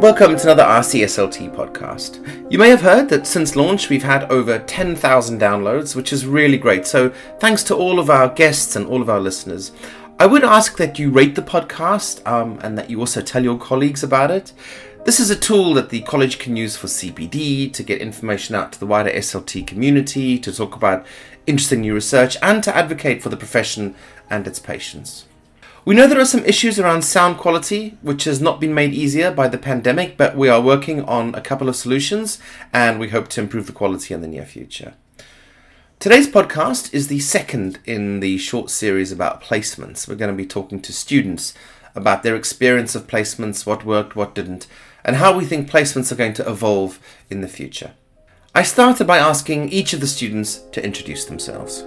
Welcome to another RCSLT podcast. You may have heard that since launch we've had over 10,000 downloads, which is really great. So, thanks to all of our guests and all of our listeners. I would ask that you rate the podcast um, and that you also tell your colleagues about it. This is a tool that the college can use for CPD, to get information out to the wider SLT community, to talk about interesting new research, and to advocate for the profession and its patients. We know there are some issues around sound quality, which has not been made easier by the pandemic, but we are working on a couple of solutions and we hope to improve the quality in the near future. Today's podcast is the second in the short series about placements. We're going to be talking to students about their experience of placements, what worked, what didn't, and how we think placements are going to evolve in the future. I started by asking each of the students to introduce themselves.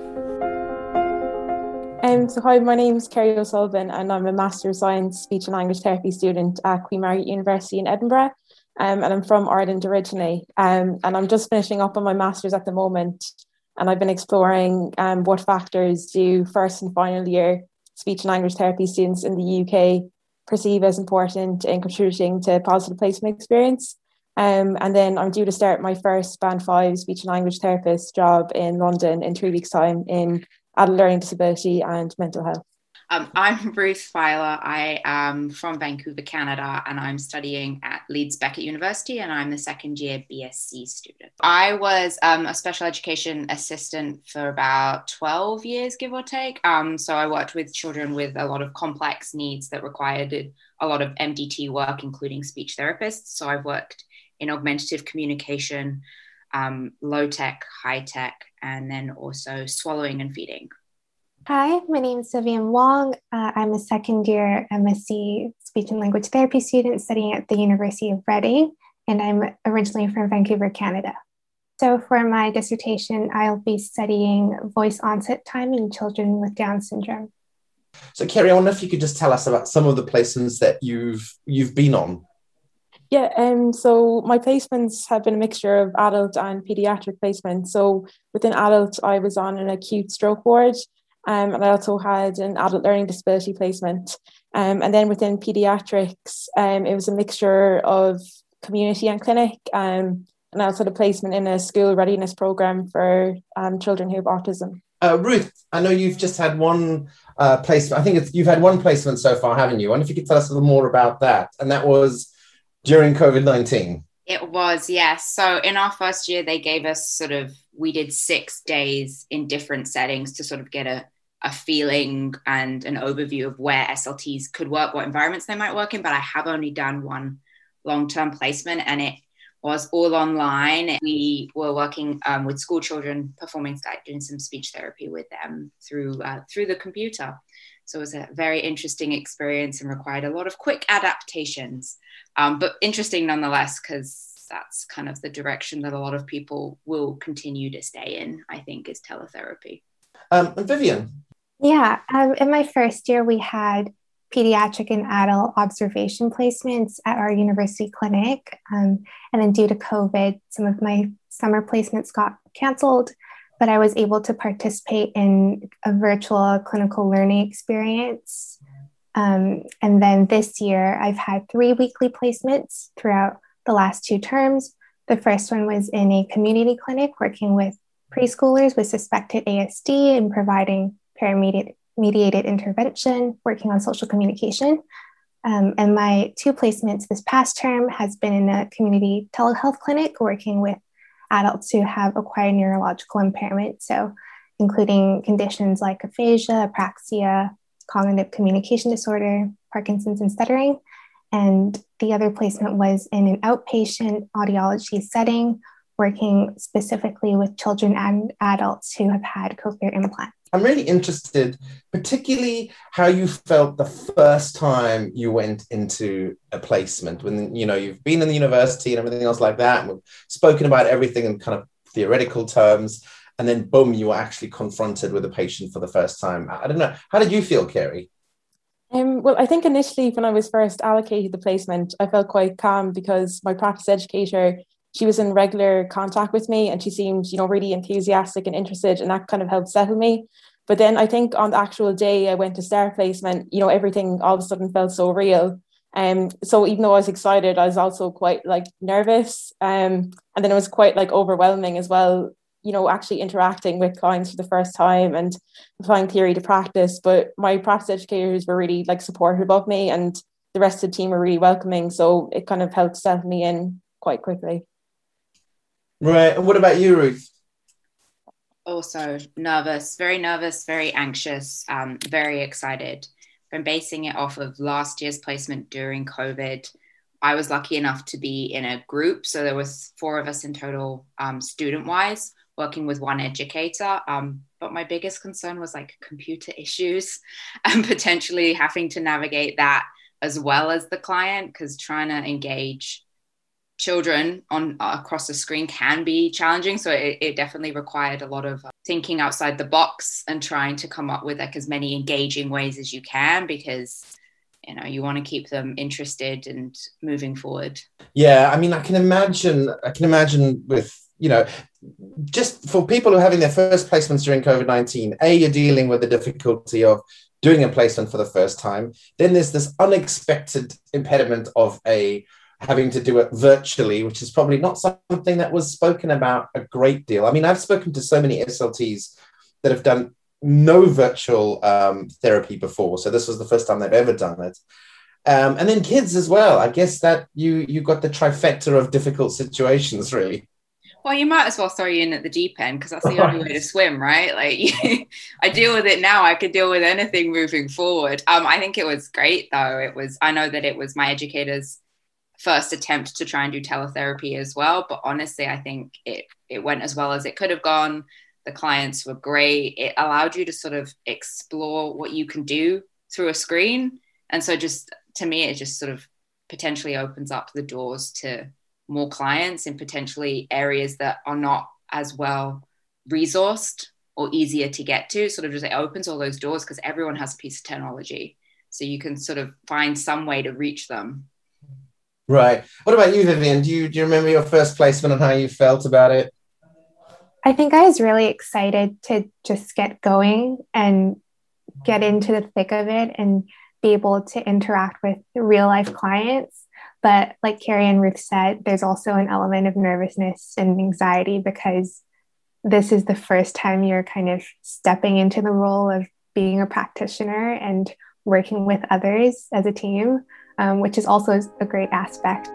Um, so hi, my name is Kerry O'Sullivan and I'm a Master of Science Speech and Language Therapy student at Queen Margaret University in Edinburgh. Um, and I'm from Ireland originally. Um, and I'm just finishing up on my Master's at the moment. And I've been exploring um, what factors do first and final year speech and language therapy students in the UK perceive as important in contributing to positive placement experience. Um, and then I'm due to start my first Band 5 speech and language therapist job in London in three weeks' time in adult learning disability and mental health. Um, I'm Ruth Filer. I am from Vancouver, Canada, and I'm studying at Leeds Beckett University, and I'm the second year BSc student. I was um, a special education assistant for about 12 years, give or take. Um, so I worked with children with a lot of complex needs that required a lot of MDT work, including speech therapists. So I've worked in augmentative communication, um, low tech, high tech, and then also swallowing and feeding. Hi, my name is Vivian Wong. Uh, I'm a second year MSc Speech and Language Therapy student studying at the University of Reading, and I'm originally from Vancouver, Canada. So, for my dissertation, I'll be studying voice onset time in children with Down syndrome. So, Kerry, I wonder if you could just tell us about some of the placements that you've you've been on. Yeah, um, so my placements have been a mixture of adult and pediatric placements. So within adult, I was on an acute stroke ward, um, and I also had an adult learning disability placement. Um, and then within pediatrics, um, it was a mixture of community and clinic, um, and also had a placement in a school readiness program for um, children who have autism. Uh, Ruth, I know you've just had one uh, placement. I think you've had one placement so far, haven't you? I wonder if you could tell us a little more about that. And that was during COVID 19? It was, yes. So in our first year, they gave us sort of, we did six days in different settings to sort of get a, a feeling and an overview of where SLTs could work, what environments they might work in. But I have only done one long term placement and it was all online. We were working um, with school children, performing, like doing some speech therapy with them through uh, through the computer. So it was a very interesting experience and required a lot of quick adaptations, um, but interesting nonetheless, because that's kind of the direction that a lot of people will continue to stay in, I think, is teletherapy. Um, and Vivian? Yeah, um, in my first year, we had pediatric and adult observation placements at our university clinic. Um, and then, due to COVID, some of my summer placements got canceled but I was able to participate in a virtual clinical learning experience. Um, and then this year, I've had three weekly placements throughout the last two terms. The first one was in a community clinic working with preschoolers with suspected ASD and providing paramediated mediated intervention, working on social communication. Um, and my two placements this past term has been in a community telehealth clinic working with adults who have acquired neurological impairment. So, including conditions like aphasia, apraxia, cognitive communication disorder, Parkinson's, and stuttering. And the other placement was in an outpatient audiology setting, working specifically with children and adults who have had cochlear implants. I'm really interested, particularly how you felt the first time you went into a placement when you know you've been in the university and everything else like that, and we've spoken about everything in kind of theoretical terms, and then boom, you were actually confronted with a patient for the first time. I don't know. How did you feel, Kerry? Um, well, I think initially when I was first allocated the placement, I felt quite calm because my practice educator she was in regular contact with me and she seemed, you know, really enthusiastic and interested, and that kind of helped settle me. But then I think on the actual day I went to start placement, you know, everything all of a sudden felt so real. Um, so even though I was excited, I was also quite like nervous. Um, and then it was quite like overwhelming as well, you know, actually interacting with clients for the first time and applying theory to practice. But my practice educators were really like supportive of me and the rest of the team were really welcoming. So it kind of helped settle me in quite quickly. Right. And what about you, Ruth? Also nervous, very nervous, very anxious, um, very excited from basing it off of last year's placement during COVID. I was lucky enough to be in a group, so there was four of us in total, um, student-wise, working with one educator. Um, but my biggest concern was like computer issues and potentially having to navigate that as well as the client, because trying to engage children on uh, across the screen can be challenging. So it, it, definitely required a lot of uh, thinking outside the box and trying to come up with like as many engaging ways as you can because you know you want to keep them interested and moving forward. Yeah i mean i can imagine i can imagine with you know just for people who are having their first placements during covid-19 a you're dealing with the difficulty of doing a placement for the first time. Then there's this unexpected impediment of a having to do it virtually, which is probably not something that was spoken about a great deal. I mean, I've spoken to so many SLTs that have done no virtual um, therapy before, so this was the first time they've ever done it. Um, and then kids as well. I guess that you you got the trifecta of difficult situations, really. Well, you might as well throw you in at the deep end because that's the only way to swim, right? Like, I deal with it now. I could deal with anything moving forward. Um, I think it was great, though. It was. I know that it was my educators first attempt to try and do teletherapy as well. But honestly, I think it it went as well as it could have gone. The clients were great. It allowed you to sort of explore what you can do through a screen. And so just to me, it just sort of potentially opens up the doors to more clients in potentially areas that are not as well resourced or easier to get to. Sort of just it opens all those doors because everyone has a piece of technology. So you can sort of find some way to reach them Right. What about you, Vivian? Do you do you remember your first placement and how you felt about it? I think I was really excited to just get going and get into the thick of it and be able to interact with real life clients. But like Kerry and Ruth said, there's also an element of nervousness and anxiety because this is the first time you're kind of stepping into the role of being a practitioner and working with others as a team um, which is also a great aspect.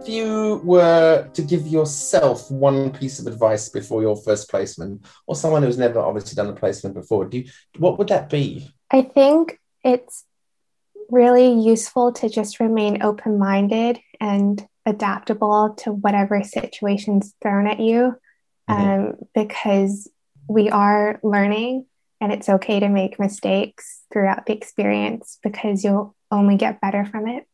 If you were to give yourself one piece of advice before your first placement, or someone who's never obviously done a placement before, do you, what would that be? I think it's really useful to just remain open minded and adaptable to whatever situation's thrown at you mm-hmm. um, because we are learning and it's okay to make mistakes throughout the experience because you'll only get better from it.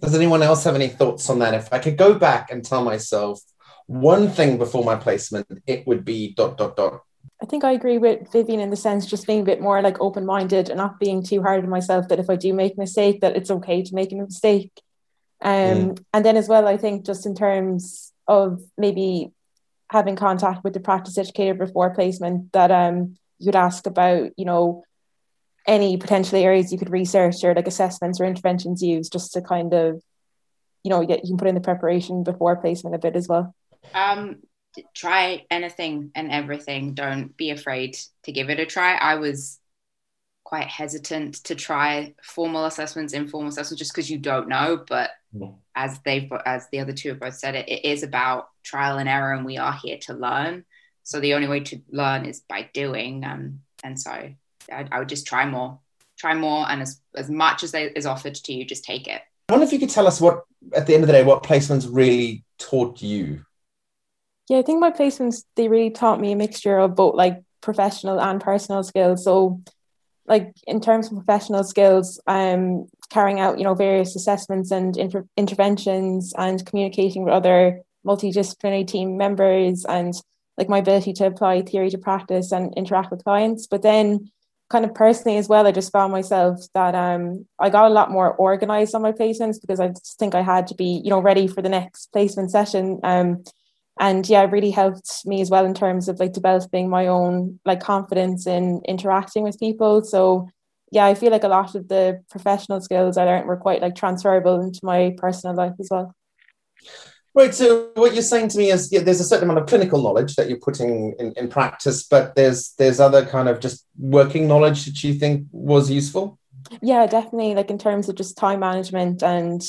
Does anyone else have any thoughts on that? If I could go back and tell myself one thing before my placement, it would be dot dot dot. I think I agree with Vivian in the sense just being a bit more like open minded and not being too hard on myself. That if I do make a mistake, that it's okay to make a mistake. Um, mm. And then as well, I think just in terms of maybe having contact with the practice educator before placement, that um, you would ask about, you know, any potential areas you could research or like assessments or interventions used just to kind of, you know, get you can put in the preparation before placement a bit as well. Um, try anything and everything. Don't be afraid to give it a try. I was quite hesitant to try formal assessments, informal assessments, just because you don't know. But as they've, as the other two have both said, it, it is about trial and error, and we are here to learn. So the only way to learn is by doing. Um, and so I, I would just try more, try more, and as as much as they, is offered to you, just take it. I wonder if you could tell us what, at the end of the day, what placements really taught you. Yeah, I think my placements they really taught me a mixture of both like professional and personal skills. So, like in terms of professional skills, um, carrying out you know various assessments and inter- interventions and communicating with other multidisciplinary team members and like my ability to apply theory to practice and interact with clients. But then kind of personally as well, I just found myself that um I got a lot more organized on my placements because I just think I had to be, you know, ready for the next placement session. Um and yeah it really helped me as well in terms of like developing my own like confidence in interacting with people so yeah i feel like a lot of the professional skills i learned were quite like transferable into my personal life as well Right. So what you're saying to me is yeah, there's a certain amount of clinical knowledge that you're putting in, in practice, but there's there's other kind of just working knowledge that you think was useful. Yeah, definitely. Like in terms of just time management and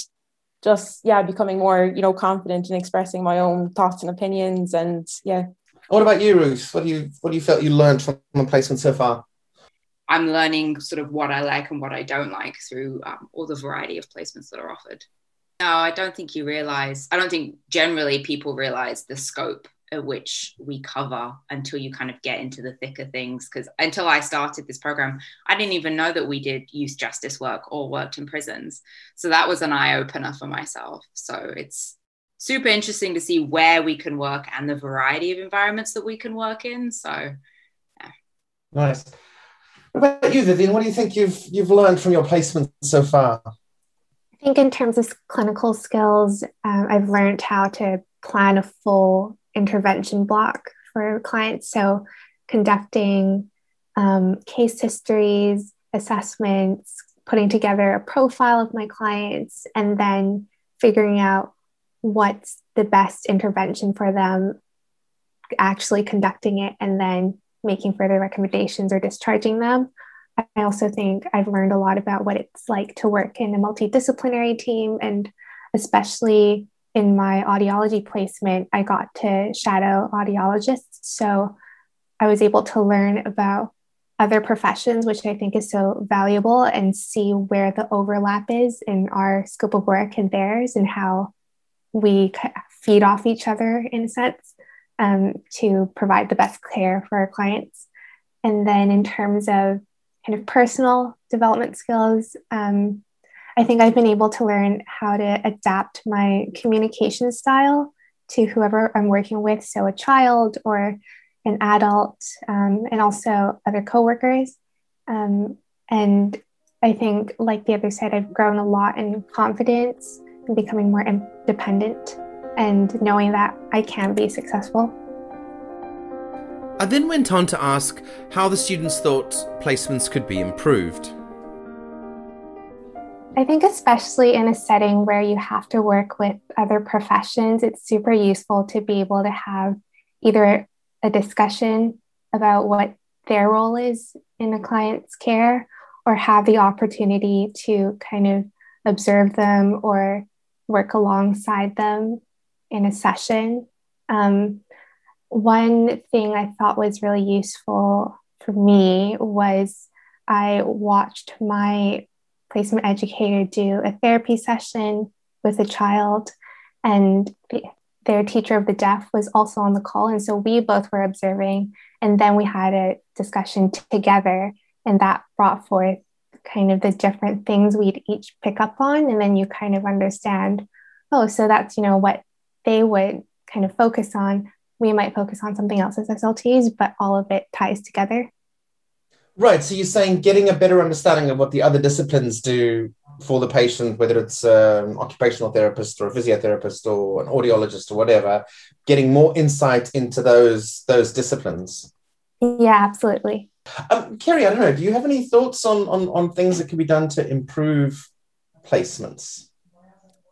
just yeah becoming more you know confident in expressing my own thoughts and opinions and yeah what about you ruth what do you what do you felt you learned from the placement so far i'm learning sort of what i like and what i don't like through um, all the variety of placements that are offered no i don't think you realize i don't think generally people realize the scope at which we cover until you kind of get into the thicker things. Because until I started this program, I didn't even know that we did youth justice work or worked in prisons. So that was an eye opener for myself. So it's super interesting to see where we can work and the variety of environments that we can work in. So, yeah. Nice. What about you, Vivian? What do you think you've you've learned from your placement so far? Think in terms of clinical skills, um, I've learned how to plan a full intervention block for clients. So, conducting um, case histories, assessments, putting together a profile of my clients, and then figuring out what's the best intervention for them, actually conducting it, and then making further recommendations or discharging them. I also think I've learned a lot about what it's like to work in a multidisciplinary team and especially in my audiology placement, I got to shadow audiologists. So I was able to learn about other professions, which I think is so valuable, and see where the overlap is in our scope of work and theirs, and how we feed off each other in a sense um, to provide the best care for our clients. And then, in terms of kind of personal development skills, um, I think I've been able to learn how to adapt my communication style to whoever I'm working with, so a child or an adult, um, and also other coworkers. Um, and I think, like the other side, I've grown a lot in confidence and becoming more independent and knowing that I can be successful. I then went on to ask how the students thought placements could be improved. I think, especially in a setting where you have to work with other professions, it's super useful to be able to have either a discussion about what their role is in a client's care or have the opportunity to kind of observe them or work alongside them in a session. Um, one thing I thought was really useful for me was I watched my placement educator do a therapy session with a child and their teacher of the deaf was also on the call and so we both were observing and then we had a discussion together and that brought forth kind of the different things we'd each pick up on and then you kind of understand oh so that's you know what they would kind of focus on we might focus on something else as slts but all of it ties together Right. So you're saying getting a better understanding of what the other disciplines do for the patient, whether it's an occupational therapist or a physiotherapist or an audiologist or whatever, getting more insight into those those disciplines. Yeah, absolutely. Um, Kerry, I don't know. Do you have any thoughts on on, on things that can be done to improve placements?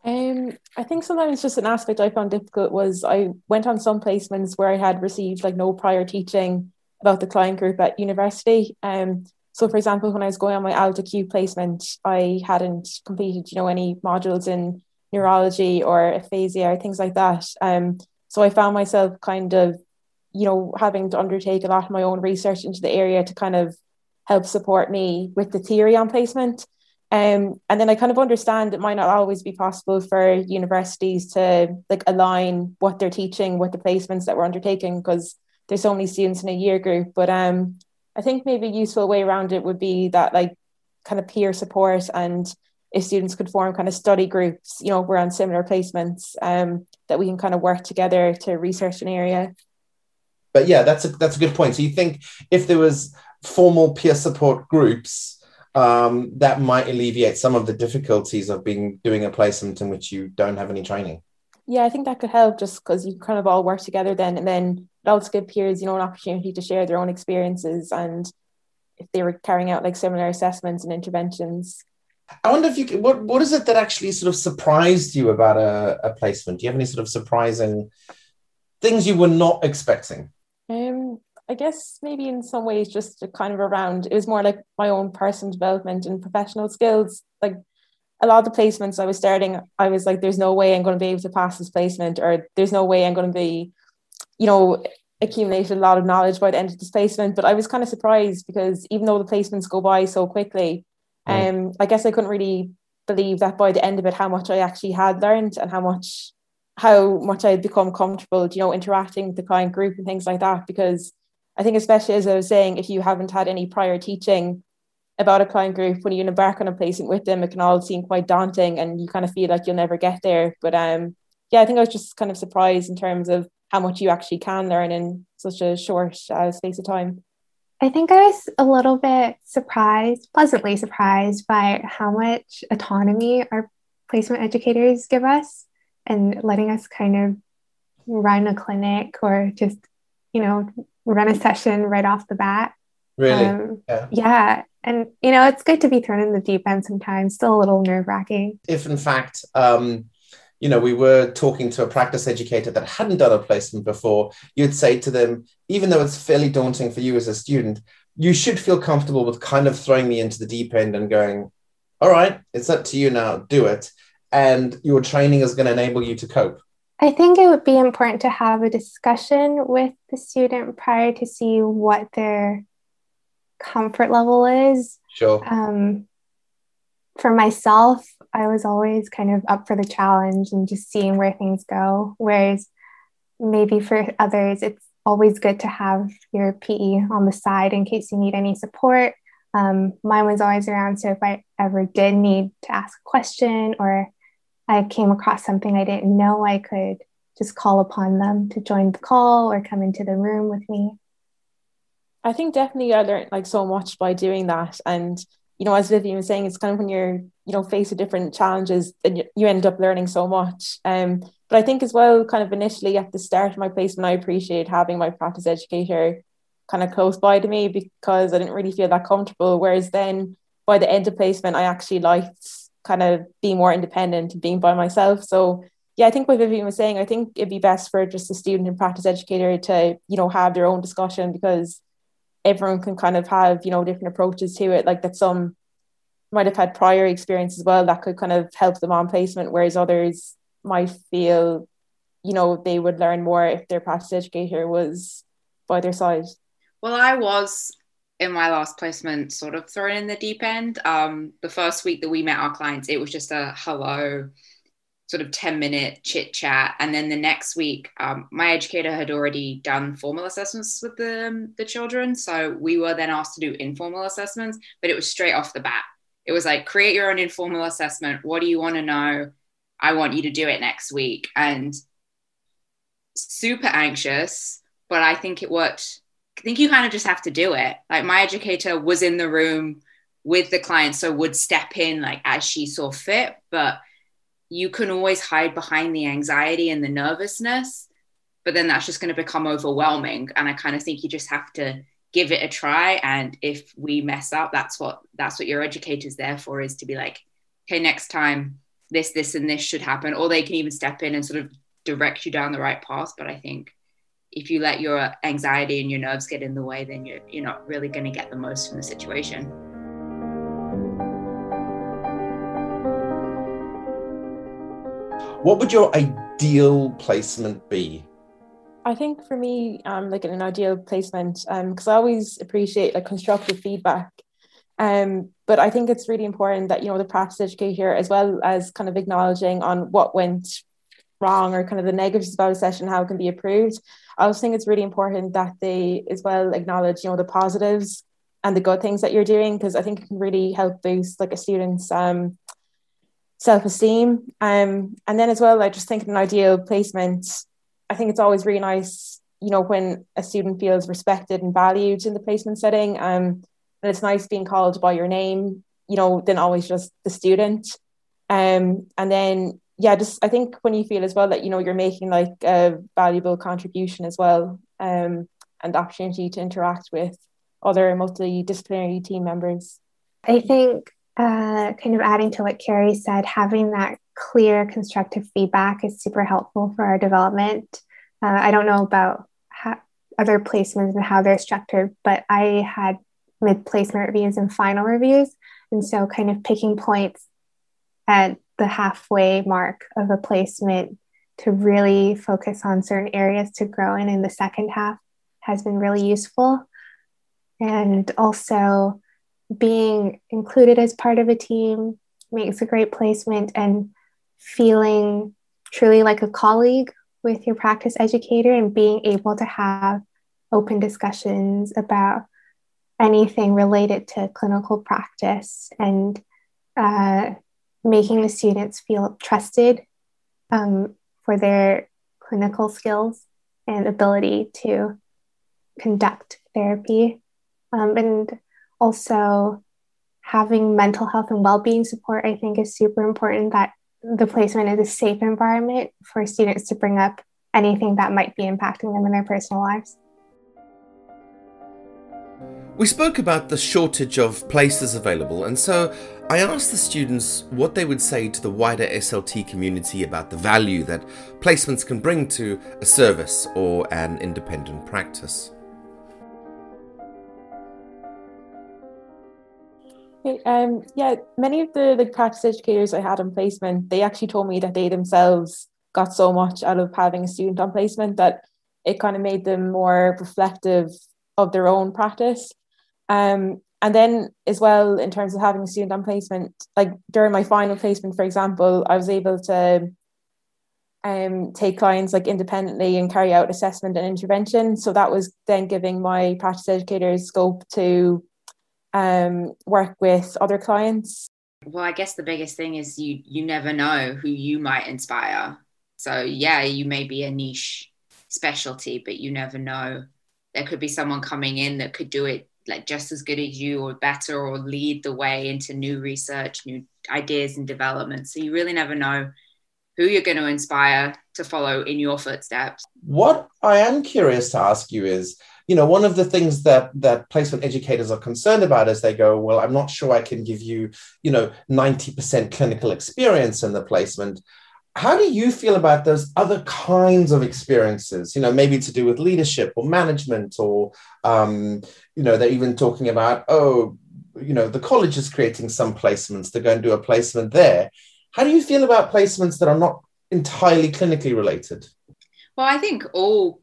Um, I think sometimes just an aspect I found difficult was I went on some placements where I had received like no prior teaching about the client group at university. Um, so, for example, when I was going on my adult acute placement, I hadn't completed, you know, any modules in neurology or aphasia or things like that. Um, so I found myself kind of, you know, having to undertake a lot of my own research into the area to kind of help support me with the theory on placement. Um, and then I kind of understand it might not always be possible for universities to like align what they're teaching with the placements that we're undertaking because there's so many students in a year group. But um, I think maybe a useful way around it would be that like kind of peer support and if students could form kind of study groups, you know, we're on similar placements, um, that we can kind of work together to research an area. But yeah, that's a that's a good point. So you think if there was formal peer support groups, um, that might alleviate some of the difficulties of being doing a placement in which you don't have any training. Yeah, I think that could help just because you kind of all work together then, and then it also give peers, you know, an opportunity to share their own experiences and if they were carrying out like similar assessments and interventions. I wonder if you could, what what is it that actually sort of surprised you about a, a placement? Do you have any sort of surprising things you were not expecting? I guess maybe in some ways just kind of around it was more like my own personal development and professional skills. Like a lot of the placements I was starting, I was like, there's no way I'm going to be able to pass this placement, or there's no way I'm going to be, you know, accumulated a lot of knowledge by the end of this placement. But I was kind of surprised because even though the placements go by so quickly, mm. um, I guess I couldn't really believe that by the end of it how much I actually had learned and how much how much I had become comfortable, you know, interacting with the client group and things like that. Because I think, especially as I was saying, if you haven't had any prior teaching about a client group, when you embark on a placement with them, it can all seem quite daunting and you kind of feel like you'll never get there. But um, yeah, I think I was just kind of surprised in terms of how much you actually can learn in such a short uh, space of time. I think I was a little bit surprised, pleasantly surprised by how much autonomy our placement educators give us and letting us kind of run a clinic or just, you know, run a session right off the bat. Really? Um, yeah. yeah. And, you know, it's good to be thrown in the deep end sometimes, still a little nerve wracking. If, in fact, um, you know, we were talking to a practice educator that hadn't done a placement before, you'd say to them, even though it's fairly daunting for you as a student, you should feel comfortable with kind of throwing me into the deep end and going, all right, it's up to you now, do it. And your training is going to enable you to cope. I think it would be important to have a discussion with the student prior to see what their comfort level is. Sure. Um, for myself, I was always kind of up for the challenge and just seeing where things go. Whereas maybe for others, it's always good to have your PE on the side in case you need any support. Um, mine was always around. So if I ever did need to ask a question or I came across something I didn't know, I could just call upon them to join the call or come into the room with me. I think definitely I learned like so much by doing that. And, you know, as Vivian was saying, it's kind of when you're, you know, faced with different challenges and you end up learning so much. Um, but I think as well, kind of initially at the start of my placement, I appreciated having my practice educator kind of close by to me because I didn't really feel that comfortable. Whereas then by the end of placement, I actually liked kind of being more independent being by myself. So yeah, I think what Vivian was saying, I think it'd be best for just a student and practice educator to, you know, have their own discussion because everyone can kind of have you know different approaches to it like that some might have had prior experience as well that could kind of help them on placement whereas others might feel you know they would learn more if their practice educator was by their side well i was in my last placement sort of thrown in the deep end um, the first week that we met our clients it was just a hello sort of 10 minute chit chat. And then the next week, um, my educator had already done formal assessments with the, um, the children. So we were then asked to do informal assessments, but it was straight off the bat. It was like, create your own informal assessment. What do you want to know? I want you to do it next week. And super anxious, but I think it worked. I think you kind of just have to do it. Like my educator was in the room with the client, so would step in like as she saw fit, but you can always hide behind the anxiety and the nervousness, but then that's just going to become overwhelming. And I kind of think you just have to give it a try. And if we mess up, that's what that's what your educator's there for is to be like, okay, next time this, this, and this should happen. Or they can even step in and sort of direct you down the right path. But I think if you let your anxiety and your nerves get in the way, then you're you're not really going to get the most from the situation. What would your ideal placement be? I think for me, um, like in an ideal placement, because um, I always appreciate like constructive feedback. Um, but I think it's really important that you know the practice educator, as well as kind of acknowledging on what went wrong or kind of the negatives about a session, how it can be improved. I also think it's really important that they as well acknowledge you know the positives and the good things that you're doing because I think it can really help boost like a student's um, self-esteem. Um, and then as well i just think an ideal placement i think it's always really nice you know when a student feels respected and valued in the placement setting um, and it's nice being called by your name you know than always just the student. Um, and then yeah, just I think when you feel as well that you know you're making like a valuable contribution as well, um, and the opportunity to interact with other multidisciplinary team members. I think uh, kind of adding to what Kerry said, having that clear constructive feedback is super helpful for our development. Uh, I don't know about how, other placements and how they're structured, but I had mid placement reviews and final reviews. And so, kind of picking points at the halfway mark of a placement to really focus on certain areas to grow in in the second half has been really useful. And also, being included as part of a team makes a great placement and feeling truly like a colleague with your practice educator and being able to have open discussions about anything related to clinical practice and uh, making the students feel trusted um, for their clinical skills and ability to conduct therapy. Um, and also having mental health and well-being support i think is super important that the placement is a safe environment for students to bring up anything that might be impacting them in their personal lives we spoke about the shortage of places available, and so I asked the students what they would say to the wider SLT community about the value that placements can bring to a service or an independent practice. Um, yeah, many of the, the practice educators I had on placement, they actually told me that they themselves got so much out of having a student on placement that it kind of made them more reflective of their own practice. Um, and then as well, in terms of having a student on placement, like during my final placement, for example, I was able to um, take clients like independently and carry out assessment and intervention. So that was then giving my practice educators scope to um, work with other clients? Well, I guess the biggest thing is you you never know who you might inspire. So yeah, you may be a niche specialty, but you never know. There could be someone coming in that could do it like just as good as you or better or lead the way into new research, new ideas and development. So you really never know who you're going to inspire to follow in your footsteps. What I am curious to ask you is you know one of the things that that placement educators are concerned about is they go well i'm not sure i can give you you know 90% clinical experience in the placement how do you feel about those other kinds of experiences? You know maybe to do with leadership or management or um, you know they're even talking about oh you know the college is creating some placements to go and do a placement there. How do you feel about placements that are not entirely clinically related? Well i think all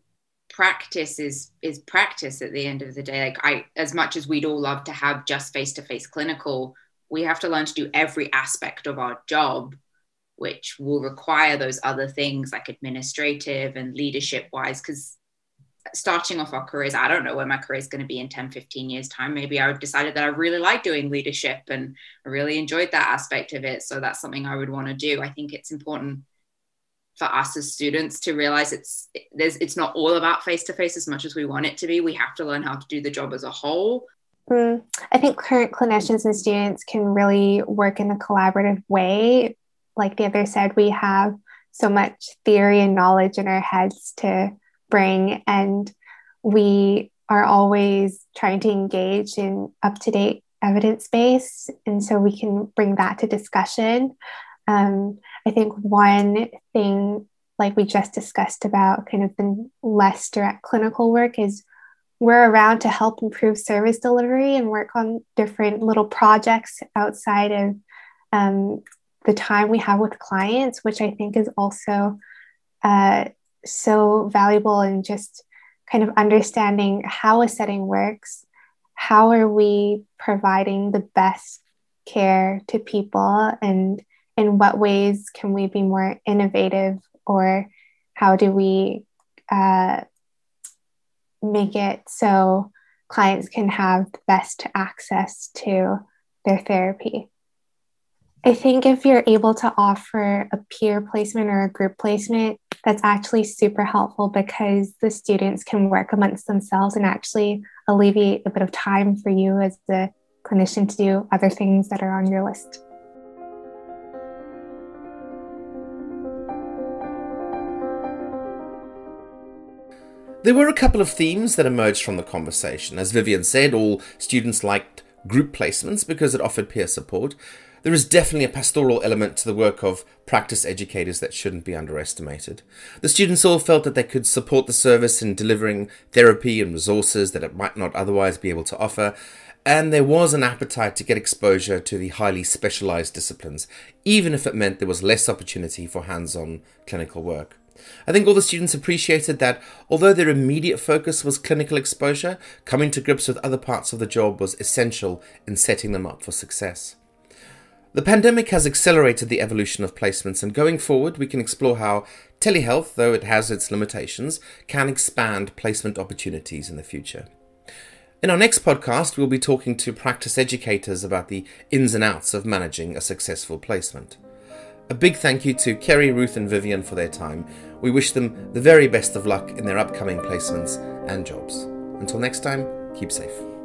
practice is is practice at the end of the day. Like i as much as we'd all love to have just face to face clinical we have to learn to do every aspect of our job which will require those other things like administrative and leadership wise because starting off our careers i don't know where my career is going to be in 10 15 years time maybe i would decided that i really like doing leadership and i really enjoyed that aspect of it so that's something i would want to do i think it's important for us as students to realize it's there's it's not all about face to face as much as we want it to be. We have to learn how to do the job as a whole. Mm, I think current clinicians and students can really work in a collaborative way. Like the other said, we have so much theory and knowledge in our heads to bring, and we are always trying to engage in up to date evidence base. And so we can bring that to discussion. Um, I think one thing, like we just discussed about kind of the less direct clinical work, is we're around to help improve service delivery and work on different little projects outside of um, the time we have with clients, which I think is also uh, so valuable in just kind of understanding how a setting works. How are we providing the best care to people and in what ways can we be more innovative or how do we uh, make it so clients can have the best access to their therapy I think if you're able to offer a peer placement or a group placement, that's actually super helpful because the students can work amongst themselves and actually alleviate a bit of time for you as the clinician to do other things that are on your list. There were a couple of themes that emerged from the conversation. As Vivian said, all students liked group placements because it offered peer support. There is definitely a pastoral element to the work of practice educators that shouldn't be underestimated. The students all felt that they could support the service in delivering therapy and resources that it might not otherwise be able to offer, and there was an appetite to get exposure to the highly specialized disciplines, even if it meant there was less opportunity for hands on clinical work. I think all the students appreciated that although their immediate focus was clinical exposure, coming to grips with other parts of the job was essential in setting them up for success. The pandemic has accelerated the evolution of placements, and going forward, we can explore how telehealth, though it has its limitations, can expand placement opportunities in the future. In our next podcast, we'll be talking to practice educators about the ins and outs of managing a successful placement. A big thank you to Kerry, Ruth, and Vivian for their time. We wish them the very best of luck in their upcoming placements and jobs. Until next time, keep safe.